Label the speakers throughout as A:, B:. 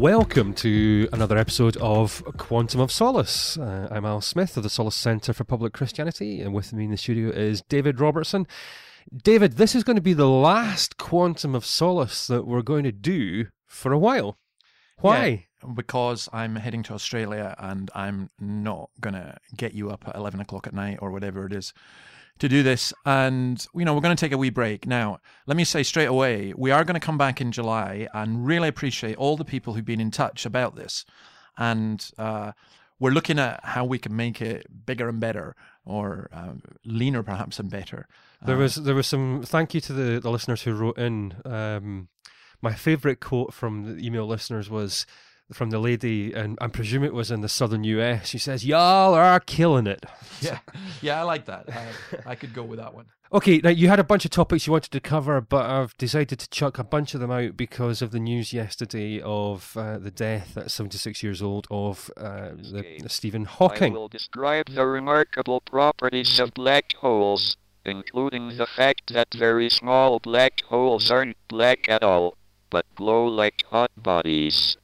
A: Welcome to another episode of Quantum of Solas. Uh, I'm Al Smith of the Solas Centre for Public Christianity, and with me in the studio is David Robertson. David, this is going to be the last Quantum of Solas that we're going to do for a while. Why?
B: Yeah, because I'm heading to Australia and I'm not going to get you up at 11 o'clock at night or whatever it is to do this. And, you know, we're going to take a wee break. Now, let me say straight away, we are going to come back in July and really appreciate all the people who've been in touch about this. And uh, we're looking at how we can make it bigger and better or uh, leaner perhaps and better.
A: There
B: Uh,
A: was there was some thank you to the, the listeners who wrote in. Um, my favourite quote from the email listeners was from the lady, and I presume it was in the southern US. She says, "Y'all are killing it."
B: yeah, yeah, I like that. I, I could go with that one.
A: Okay, now you had a bunch of topics you wanted to cover, but I've decided to chuck a bunch of them out because of the news yesterday of uh, the death at 76 years old of uh, the, the Stephen
C: I
A: Hawking.
C: will describe the remarkable properties of black holes, including the fact that very small black holes aren't black at all, but glow like hot bodies.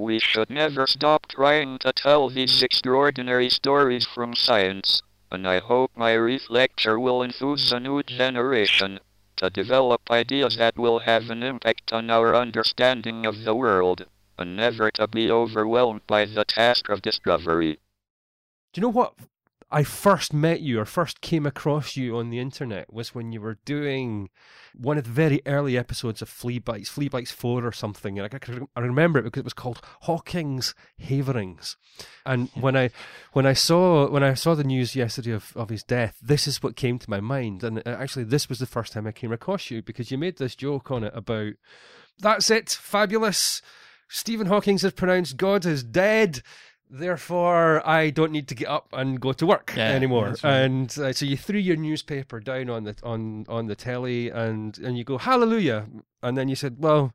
C: We should never stop trying to tell these extraordinary stories from science, and I hope my Reith lecture will enthuse a new generation to develop ideas that will have an impact on our understanding of the world, and never to be overwhelmed by the task of discovery.
A: Do you know what? I first met you or first came across you on the internet was when you were doing one of the very early episodes of Flea Bites, Flea Bites 4 or something. And I, I remember it because it was called Hawking's Haverings. And when I when I saw when I saw the news yesterday of, of his death, this is what came to my mind. And uh, actually this was the first time I came across you because you made this joke on it about that's it, fabulous. Stephen Hawking has pronounced God is dead. Therefore, I don't need to get up and go to work
B: Yeah,
A: anymore.
B: right.
A: And uh, so you threw your newspaper down on the on on the telly, and and you go Hallelujah, and then you said, "Well,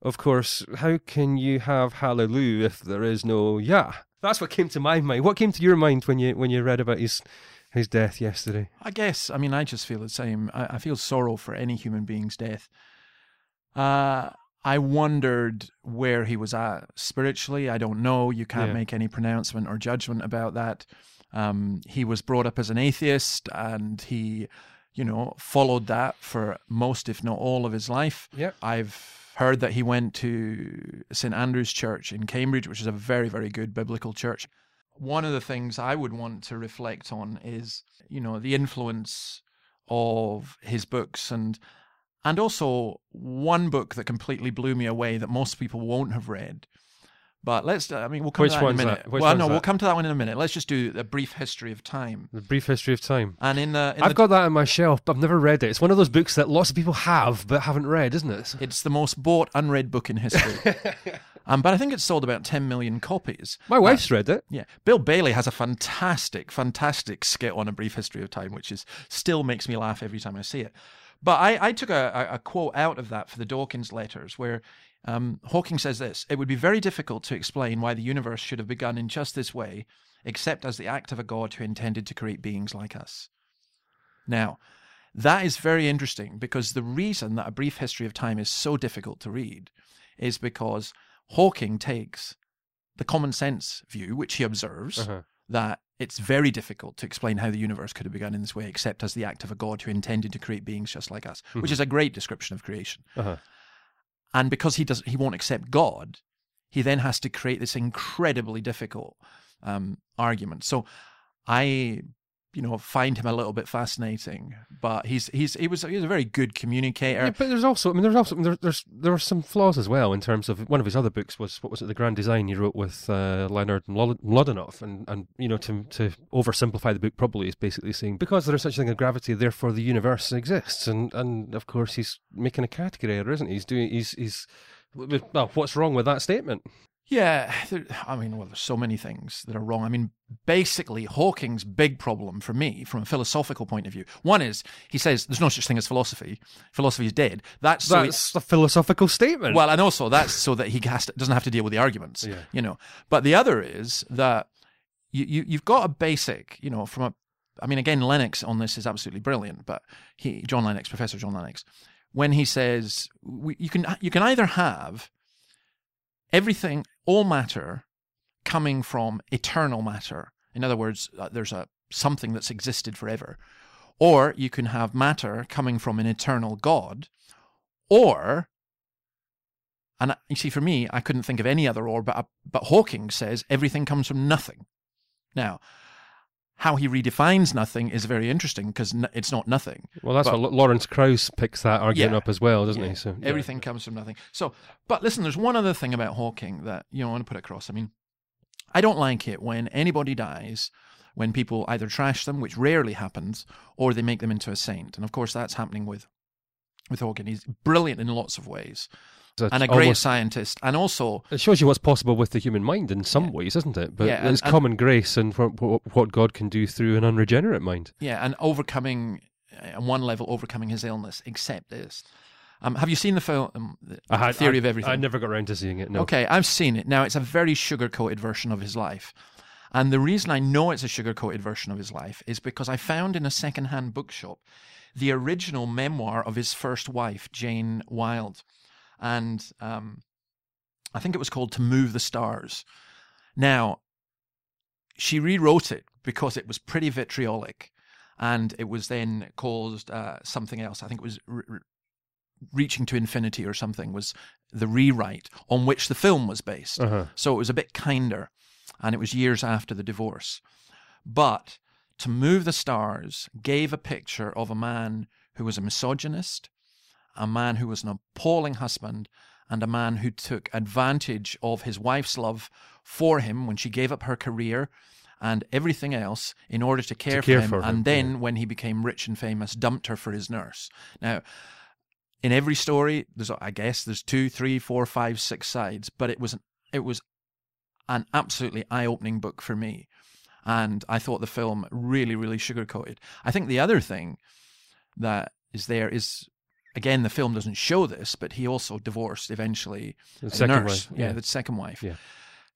A: of course, how can you have Hallelujah if there is no Yeah?" That's what came to my mind. What came to your mind when you when you read about his his death yesterday?
B: I guess. I mean, I just feel the same. I, I feel sorrow for any human being's death. Uh, I wondered where he was at spiritually. I don't know. You can't
A: Yeah.
B: make any pronouncement or judgment about that. Um, he was brought up as an atheist and he, you know, followed that for most, if not all, of his life.
A: Yep.
B: I've heard that he went to St. Andrew's Church in Cambridge, which is a very, very good biblical church. One of the things I would want to reflect on is, you know, the influence of his books and and also one book that completely blew me away that most people won't have read. But let's I mean we'll come
A: Which
B: to that in a minute.
A: that? Which
B: well no, we'll come to that one in a minute. Let's just do a brief history of time.
A: The Brief History of Time.
B: And in the in
A: I've
B: the,
A: got that on my shelf, but I've never read it. It's one of those books that lots of people have but haven't read, isn't it?
B: it's the most bought unread book in history. um, but I think it's sold about 10 million copies.
A: My wife's read it.
B: Yeah, Bill Bailey has a fantastic, fantastic skit on a brief history of time, which is still makes me laugh every time I see it. But I, I took a, a, quote out of that for the Dawkins letters, where um, Hawking says this: "It would be very difficult to explain why the universe should have begun in just this way, except as the act of a God who intended to create beings like us." Now, that is very interesting because the reason that a brief history of time is so difficult to read is because Hawking takes the common sense view, which he observes,
A: Uh-huh.
B: that it's very difficult to explain how the universe could have begun in this way, except as the act of a God who intended to create beings just like us, which is a great description of creation.
A: Uh-huh.
B: And because he does, he won't accept God, he then has to create this incredibly difficult um, argument. So, I you know find him a little bit fascinating. But he's he's he was he's a very good communicator.
A: Yeah, but there's also, I mean, there's also there, there's there are some flaws as well in terms of one of his other books was what was it, the Grand Design he wrote with uh, Leonard Mlod- Mlodinow, and and you know to to oversimplify the book probably is basically saying because there is such a thing as gravity, therefore the universe exists, and and of course he's making a category error, isn't he? He's doing he's he's well, what's wrong with that statement?
B: Yeah, there, I mean, well, there's so many things that are wrong. I mean, basically, Hawking's big problem for me, from a philosophical point of view, one is he says there's no such thing as philosophy. Philosophy is dead. That's so he-
A: That's a philosophical statement.
B: well, and also that's so that he to, doesn't have to deal with the arguments.
A: Yeah.
B: You know, but the other is that you, you you've got a basic, you know, from a. I mean, again, Lennox on this is absolutely brilliant, but he, John Lennox, Professor John Lennox, when he says we, you can you can either have everything, all matter, coming from eternal matter. In other words, uh, there's a something that's existed forever, or you can have matter coming from an eternal God, or and you see, for me, I couldn't think of any other or, but but Hawking says everything comes from nothing. Now, how he redefines nothing is very interesting because n- it's not nothing.
A: well, that's
B: but-
A: what Lawrence Krauss picks that argument
B: Yeah.
A: up as well, doesn't
B: Yeah.
A: he? So yeah.
B: Everything comes from nothing. So, but listen, there's one other thing about Hawking that you know I want to put across. I mean, I don't like it when anybody dies when people either trash them, which rarely happens, or they make them into a saint. And of course, that's happening with with Hawking. He's brilliant in lots of ways and a great
A: almost-
B: scientist, and also
A: It shows you what's possible with the human mind in some ways, isn't it? But
B: Yeah, and-
A: it's
B: and-
A: common grace and what, God can do through an unregenerate mind.
B: yeah, and overcoming uh, on one level, overcoming his illness. Except this. Um, have you seen the film um, the
A: I had,
B: Theory
A: I,
B: of Everything?
A: I never got around to seeing it. No.
B: Okay, I've seen it. Now, it's a very sugar coated version of his life. And the reason I know it's a sugar coated version of his life is because I found in a second hand bookshop the original memoir of his first wife, Jane Wilde. And um, I think it was called To Move the Stars. Now, she rewrote it because it was pretty vitriolic. And it was then caused uh, something else. I think it was re- re- Reaching to Infinity or something was the rewrite on which the film was based.
A: Uh-huh.
B: So it was a bit kinder, and it was years after the divorce. But To Move the Stars gave a picture of a man who was a misogynist, a man who was an appalling husband, and a man who took advantage of his wife's love for him when she gave up her career and everything else in order to care,
A: care
B: for, him,
A: for him,
B: and then when he became rich and famous dumped her for his nurse. Now in every story there's i guess there's two three four five six sides but it was an, it was an absolutely eye-opening book for me. And i thought the film really really sugarcoated. I think the other thing that is there is again the film doesn't show this but he also divorced eventually
A: The
B: a
A: second
B: nurse
A: wife,
B: yeah.
A: yeah.
B: the second wife
A: Yeah.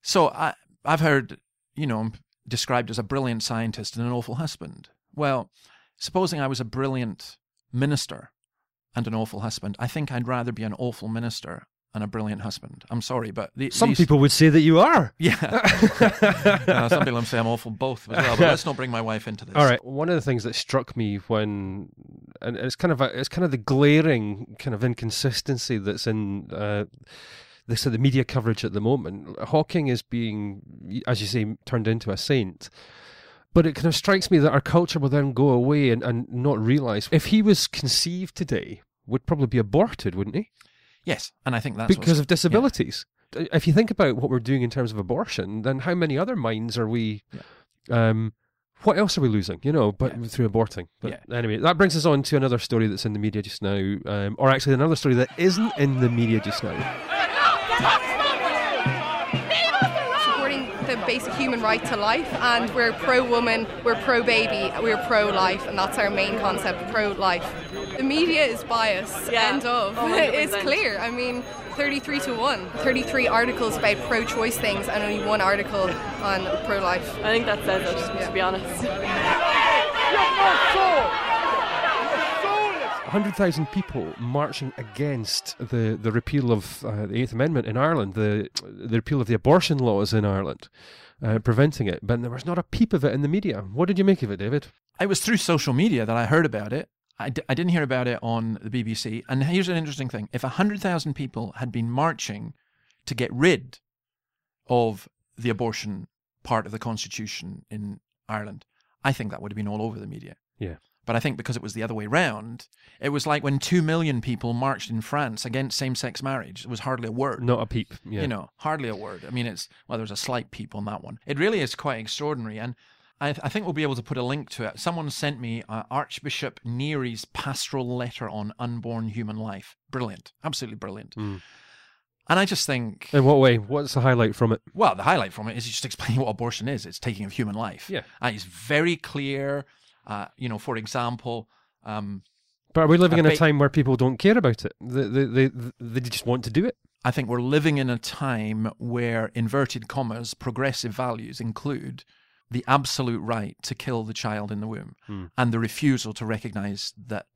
B: so i i've heard you know described as a brilliant scientist and an awful husband well supposing i was a brilliant minister and an awful husband. I think I'd rather be an awful minister and a brilliant husband. I'm sorry, but the,
A: Some
B: these-
A: people would say that you are.
B: yeah. Uh, some people say I'm awful both as well. But let's not bring my wife into this.
A: All right. One of the things that struck me when, and it's kind of a, it's kind of the glaring kind of inconsistency that's in uh, this the media coverage at the moment. Hawking is being, as you say, turned into a saint. But it kind of strikes me that our culture will then go away and, and not realise if he was conceived today, would probably be aborted, wouldn't he?
B: Yes, and I think that's
A: because of disabilities. If you think about what we're doing in terms of abortion, then how many other minds are we? Um, what else are we losing? You know, but through aborting. But anyway, that brings us on to another story that's in the media just now, um, or actually another story that isn't in the media just now.
D: Supporting the basic human right to life, and we're pro woman, we're pro baby, we're pro life, and that's our main concept pro life. The media is biased,
E: Yeah.
D: end of.
E: Oh,
D: it's clear. I mean, 33 to 1. 33 articles about pro choice things, and only one article on pro life.
E: I think that says it, to be honest.
A: 100,000 people marching against the, the repeal of uh, the Eighth Amendment in Ireland, the, the repeal of the abortion laws in Ireland, uh, preventing it. But there was not a peep of it in the media. What did you make of it, David?
B: It was through social media that I heard about it. I d- I didn't hear about it on the BBC. And here's an interesting thing: if hundred thousand people had been marching to get rid of the abortion part of the constitution in Ireland, I think that would have been all over the media.
A: Yeah.
B: But I think because it was the other way round, it was like when two million people marched in France against same-sex marriage. It was hardly a word.
A: Not a peep. Yeah.
B: You know, hardly a word. I mean, it's well, there's a slight peep on that one. It really is quite extraordinary, and I, I think we'll be able to put a link to it. Someone sent me uh, Archbishop Neary's pastoral letter on unborn human life. Brilliant, absolutely brilliant. And I just think,
A: In what way? What's the highlight from it?
B: well, the highlight from it is just explaining what abortion is. It's taking of human life.
A: Yeah.
B: And it's very clear. Uh, you know, for example, um,
A: But are we living
B: A
A: in a time where people don't care about it? They, they, they, they just want to do it.
B: I think we're living in a time where inverted commas progressive values include the absolute right to kill the child in the womb
A: Hmm.
B: and the refusal to recognize that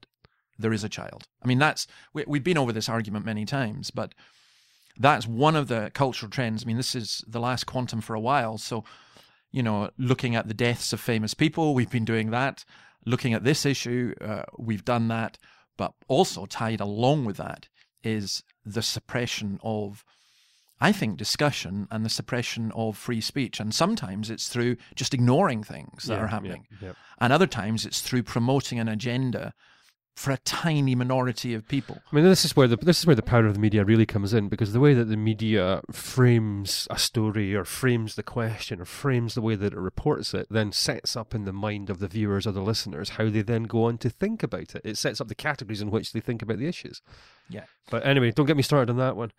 B: there is a child. I mean, that's we, we've been over this argument many times, but that's one of the cultural trends. I mean, this is the last quantum for a while, so you know, looking at the deaths of famous people, we've been doing that. Looking at this issue, uh, we've done that. But also tied along with that is the suppression of, I think, discussion and the suppression of free speech. And sometimes it's through just ignoring things that
A: Yeah,
B: are
A: yeah,
B: happening.
A: yeah.
B: And other times it's through promoting an agenda for a tiny minority of people.
A: I mean, this is where the this is where the power of the media really comes in because the way that the media frames a story or frames the question or frames the way that it reports it then sets up in the mind of the viewers or the listeners how they then go on to think about it. It sets up the categories in which they think about the issues.
B: Yeah.
A: But anyway, don't get me started on that one.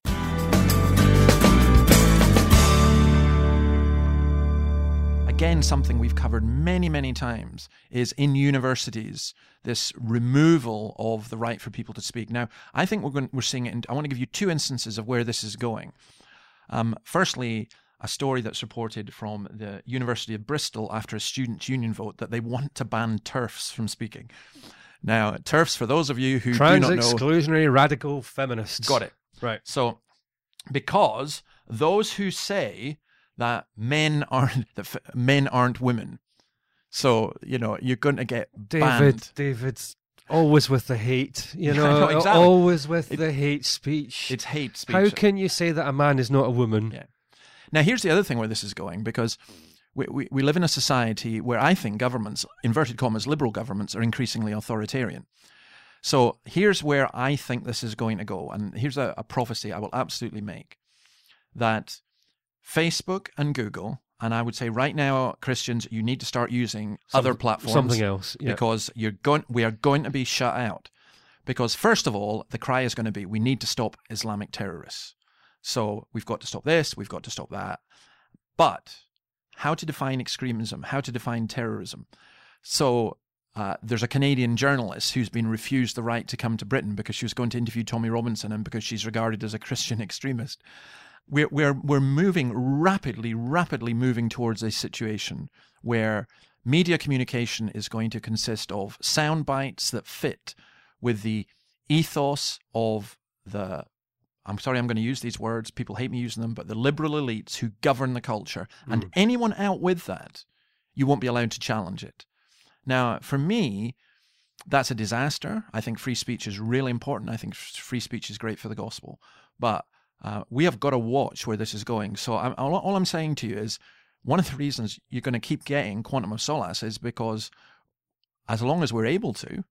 B: Again something we've covered many many times is in universities this removal of the right for people to speak now i think we're going we're seeing it in, i want to give you two instances of where this is going um, firstly a story that's reported from the university of bristol after a students union vote that they want to ban TERFs from speaking now TERFs for those of you who
A: Trans
B: do not know
A: exclusionary radical feminists.
B: Got it.
A: Right.
B: So, because those who say that men aren't that f- men aren't women, so you know you're going to get
A: David,
B: banned.
A: David's always with the hate, you
B: Yeah,
A: know,
B: no, exactly.
A: always with
B: It-
A: the hate speech.
B: It's hate speech.
A: How can you say that a man is not a woman?
B: Yeah. Now, here's the other thing where this is going because we, we, we live in a society where I think governments, inverted commas, liberal governments, are increasingly authoritarian. So here's where I think this is going to go. And here's a, a prophecy I will absolutely make that Facebook and Google, and I would say right now, Christians, you need to start using
A: Some-
B: other platforms.
A: something else, yeah.
B: Because you're going, we are going to be shut out. Because first of all, the cry is going to be, we need to stop Islamic terrorists. So we've got to stop this, we've got to stop that. But how to define extremism, how to define terrorism. So uh, there's a Canadian journalist who's been refused the right to come to Britain because she was going to interview Tommy Robinson and because she's regarded as a Christian extremist. We're, we're, we're moving rapidly, rapidly moving towards a situation where media communication is going to consist of sound bites that fit with the ethos of the I'm sorry, I'm going to use these words. People hate me using them, but the liberal elites who govern the culture. Hmm. And anyone out with that, you won't be allowed to challenge it. Now, for me, that's a disaster. I think free speech is really important. I think free speech is great for the gospel. But uh, we have got to watch where this is going. So I'm, all, all I'm saying to you is one of the reasons you're going to keep getting Quantum of Solas is because as long as we're able to,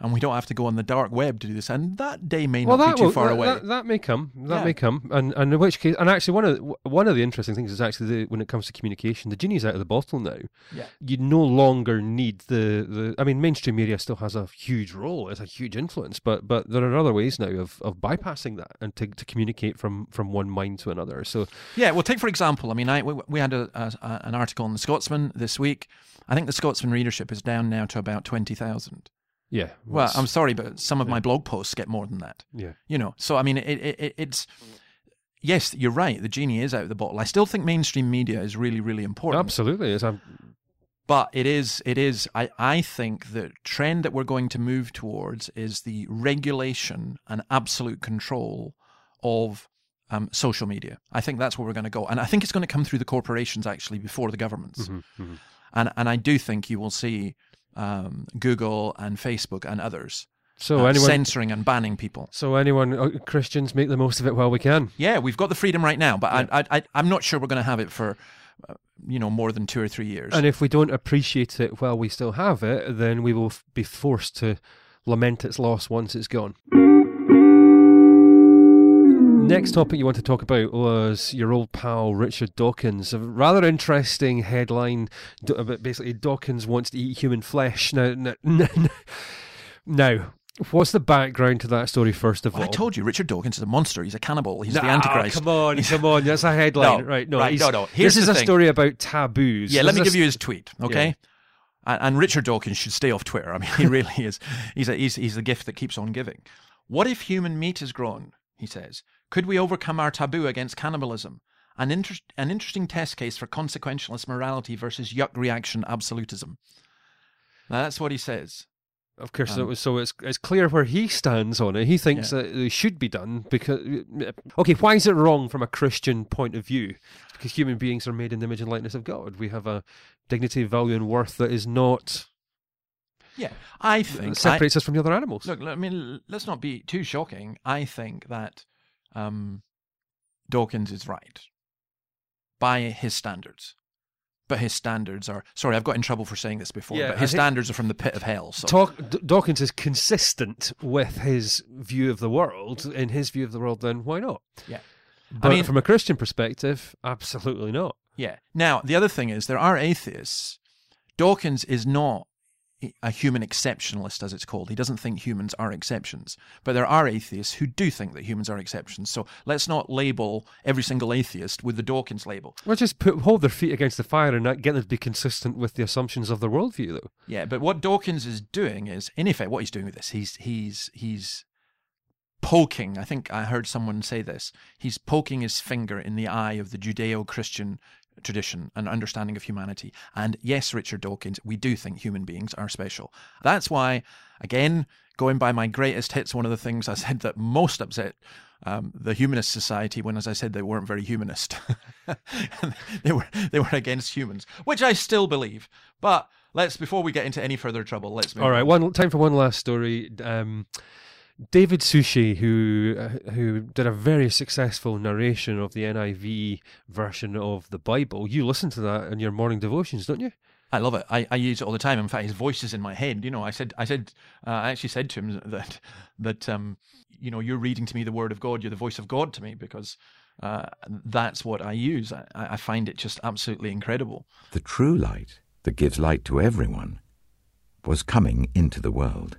B: and we don't have to go on the dark web to do this, and that day may not be too
A: will-
B: far
A: that,
B: away.
A: That, that may come. That
B: Yeah.
A: may come. And and in which case, and actually, one of the, one of the interesting things is actually the, when it comes to communication, the genie's out of the bottle now.
B: Yeah.
A: You no longer need the, the. I mean, mainstream media still has a huge role. It's a huge influence, but but there are other ways now of, of bypassing that and to, to communicate from from one mind to another. So
B: Yeah, well, take for example. I mean, I we, we had a, a, an article in the Scotsman this week. I think the Scotsman readership is down now to about twenty thousand.
A: Yeah.
B: Well,
A: it's-
B: I'm sorry, but some of my blog posts get more than that.
A: Yeah.
B: You know, so I mean, it, it, it, it's yes, you're right. The genie is out of the bottle. I still think mainstream media is really, really important.
A: absolutely. It's a,
B: But it is, it is. I, I think the trend that we're going to move towards is the regulation and absolute control of um, social media. I think that's where we're going to go, and I think it's going to come through the corporations actually before the governments.
A: Mm-hmm,
B: And and I do think you will see um, Google and Facebook and others
A: So
B: uh,
A: anyone-
B: censoring and banning people.
A: so anyone uh, Christians make the most of it while we can.
B: Yeah, we've got the freedom right now, but I, I, I, I'm not sure we're going to have it for, uh, you know, more than two or three years.
A: And if we don't appreciate it while we still have it, then we will f- be forced to lament its loss once it's gone. Next topic you want to talk about was your old pal Richard Dawkins. A rather interesting headline about uh, basically Dawkins wants to eat human flesh. Now, now, now What's the background to that story, first of
B: Well,
A: all?
B: I told you, Richard Dawkins is a monster. He's a cannibal. He's the Antichrist.
A: Come on, come on. That's a headline.
B: No,
A: right, no,
B: right, no, no. Here's
A: this is a
B: thing.
A: story about taboos.
B: Yeah, let me give you his tweet, okay? And, and Richard Dawkins should stay off Twitter. I mean, he really is. He's, a, he's, he's the gift that keeps on giving. What if human meat is grown? He says. Could we overcome our taboo against cannibalism? An, inter- an interesting test case for consequentialist morality versus yuck reaction absolutism. Now, that's what he says.
A: Of course,
B: Um,
A: so, so it's it's clear where he stands on it. He thinks
B: Yeah.
A: that they should be done because. Okay, why is it wrong from a Christian point of view? Because human beings are made in the image and likeness of God. We have a dignity, value, and worth that is not
B: Yeah, I think
A: separates
B: I,
A: us from the other animals.
B: Look, I mean, let's not be too shocking. I think that um, Dawkins is right by his standards, but his standards are sorry. I've got in trouble for saying this before,
A: Yeah,
B: but his standards are from the pit of hell. So
A: Talk, D- Dawkins is consistent with his view of the world. In his view of the world, then why not?
B: yeah,
A: But
B: mean-
A: from a Christian perspective, absolutely not.
B: yeah. Now the other thing is there are atheists. Dawkins is not a human exceptionalist, as it's called. He doesn't think humans are exceptions. But there are atheists who do think that humans are exceptions. So let's not label every single atheist with the Dawkins label.
A: Well, just put hold their feet against the fire and not get them to be consistent with the assumptions of their worldview, though.
B: Yeah, but what Dawkins is doing is, in effect, what he's doing with this, he's he's he's poking. I think I heard someone say this. He's poking his finger in the eye of the Judeo-Christian tradition and understanding of humanity. And yes, Richard Dawkins, we do think human beings are special. That's why, again, going by my greatest hits, one of the things I said that most upset um, the humanist society when, as I said, they weren't very humanist. they were they were against humans, which I still believe. But let's before we get into any further trouble, let's move
A: All right,
B: on.
A: one time for one last story. Um, David Suchet, who uh, who did a very successful narration of the NIV version of the Bible. You listen to that in your morning devotions, don't you?
B: I love it. I, I use it all the time. In fact, his voice is in my head. You know, I said, I said, uh, I actually said to him that that um, you know, you're reading to me the word of God. You're the voice of God to me because uh, that's what I use. I, I find it just absolutely incredible.
F: The true light that gives light to everyone was coming into the world.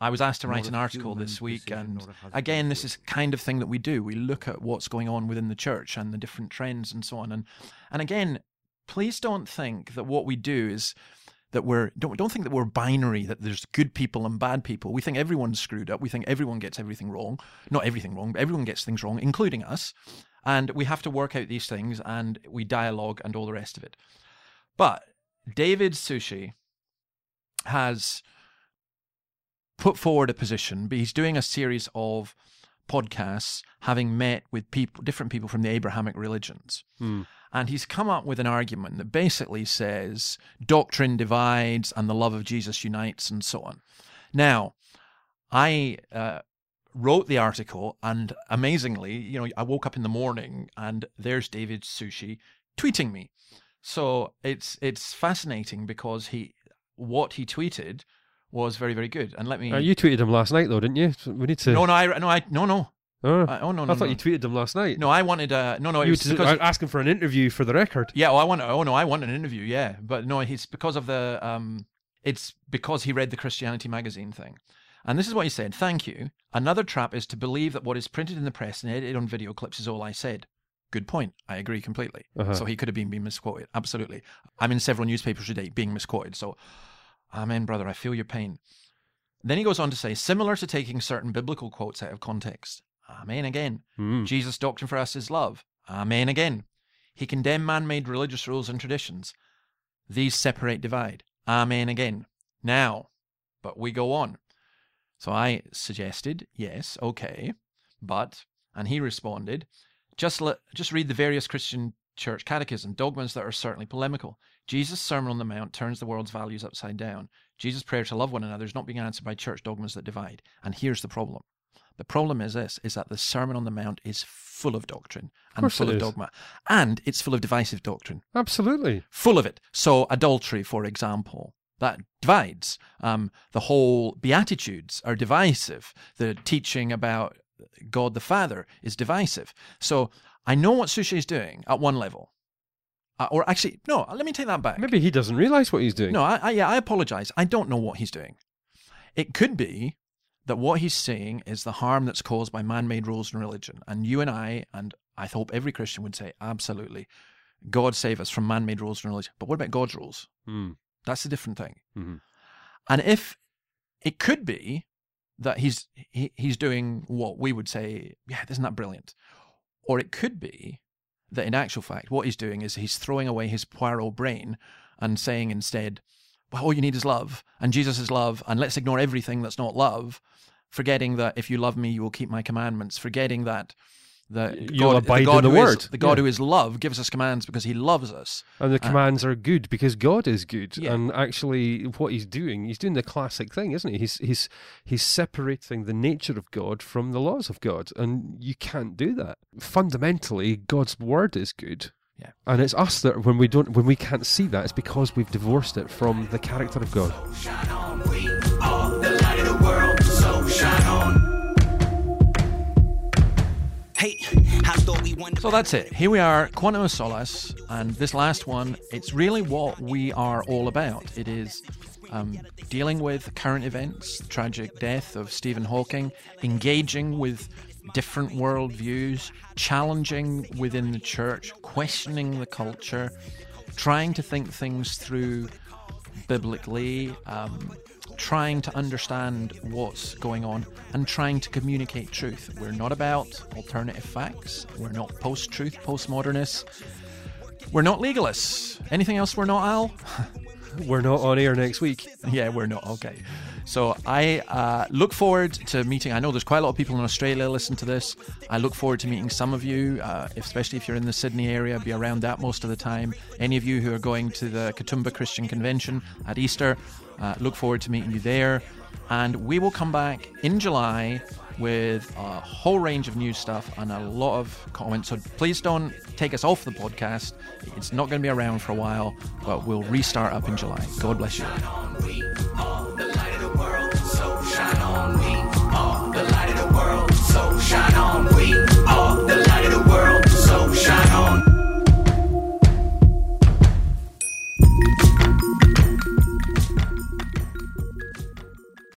B: I was asked to write an article this week, and
F: nor of husband
B: again, this is kind of thing that we do. We look at what's going on within the church and the different trends and so on. And and again, please don't think that what we do is that we're don't don't think that we're binary. That there's good people and bad people. We think everyone's screwed up. We think everyone gets everything wrong. Not everything wrong, but everyone gets things wrong, including us. And we have to work out these things, and we dialogue and all the rest of it. But David Suchet has put forward a position, but he's doing a series of podcasts having met with people different people from the Abrahamic religions.
A: Hmm.
B: And he's come up with an argument that basically says doctrine divides and the love of Jesus unites and so on. Now, I uh, wrote the article, and amazingly, you know, I woke up in the morning and there's David Suchet tweeting me. So it's it's fascinating because he what he tweeted was very very good. And let me
A: Uh, you tweeted him last night, though, didn't you? So We need to.
B: no no I no I no no
A: Oh,
B: I- oh no no
A: I thought
B: no.
A: you tweeted him last night.
B: no I wanted uh no no it
A: you
B: was because
A: asking for an interview for the record.
B: yeah oh I want oh no I want an interview yeah but no it's because of the um it's because he read the Christianity magazine thing. And this is what he said Thank you. Another trap is to believe that what is printed in the press and edited on video clips is all I said. Good point. I agree completely.
A: Uh-huh.
B: So he could have been being misquoted. Absolutely. I'm in several newspapers today being misquoted. So, amen, brother. I feel your pain. Then he goes on to say, similar to taking certain biblical quotes out of context. Amen again.
A: Hmm.
B: Jesus' doctrine for us is love. Amen again. He condemned man made religious rules and traditions. These separate divide. Amen again. Now, but we go on. So I suggested, yes, okay, but, and he responded, just let, just read the various Christian church catechism, dogmas that are certainly polemical. Jesus' Sermon on the Mount turns the world's values upside down. Jesus' prayer to love one another is not being answered by church dogmas that divide. And here's the problem. The problem is this: is that the Sermon on the Mount is full of doctrine and
A: course
B: full of dogma, and it's full of divisive doctrine.
A: Absolutely.
B: Full of it. So adultery, for example, that divides. Um, the whole Beatitudes are divisive. The teaching about God the Father is divisive. So I know what Suchet is doing at one level. Uh, or actually, no, let me take that back.
A: Maybe he doesn't realize what he's doing.
B: No, I, I, yeah, I apologize. I don't know what he's doing. It could be that what he's saying is the harm that's caused by man made rules and religion. And you and I, and I hope every Christian would say, absolutely, God save us from man made rules and religion. But what about God's rules?
A: Hmm.
B: That's a different thing.
A: Mhm.
B: And if it could be that he's he, he's doing what we would say, yeah, isn't that brilliant? Or it could be that in actual fact, what he's doing is he's throwing away his Poirot brain and saying instead, well, all you need is love, and Jesus is love, and let's ignore everything that's not love, forgetting that if you love me, you will keep my commandments, forgetting that the
A: You'll
B: God,
A: abide
B: the God
A: in the
B: who is-
A: word.
B: the God
A: Yeah.
B: who is love gives us commands because he loves us.
A: And the
B: Uh,
A: commands are good because God is good.
B: Yeah.
A: And actually, what he's doing, he's doing the classic thing, isn't he? He's he's he's separating the nature of God from the laws of God, and you can't do that. Fundamentally, God's word is good.
B: Yeah.
A: And it's us that when we don't when we can't see that, it's because we've divorced it from the character of God.
B: So that's it. Here we are, Quantum of Solas, and this last one, it's really what we are all about. It is um, dealing with current events, tragic death of Stephen Hawking, engaging with different worldviews, challenging within the church, questioning the culture, trying to think things through biblically, um, trying to understand what's going on, and trying to communicate truth. We're not about alternative facts. We're not post truth, postmodernists. We're not legalists. Anything else we're not, Al?
A: We're not on air next week.
B: Yeah, we're not. Okay. So I uh, look forward to meeting. I know there's quite a lot of people in Australia listen to this. I look forward to meeting some of you, uh, especially if you're in the Sydney area. Be around that most of the time. Any of you who are going to the Katoomba Christian Convention at Easter, uh, look forward to meeting you there. And we will come back in July with a whole range of new stuff and a lot of comments. So please don't take us off the podcast. It's not going to be around for a while, but we'll restart up in July. God bless you. Shine on. We are the light.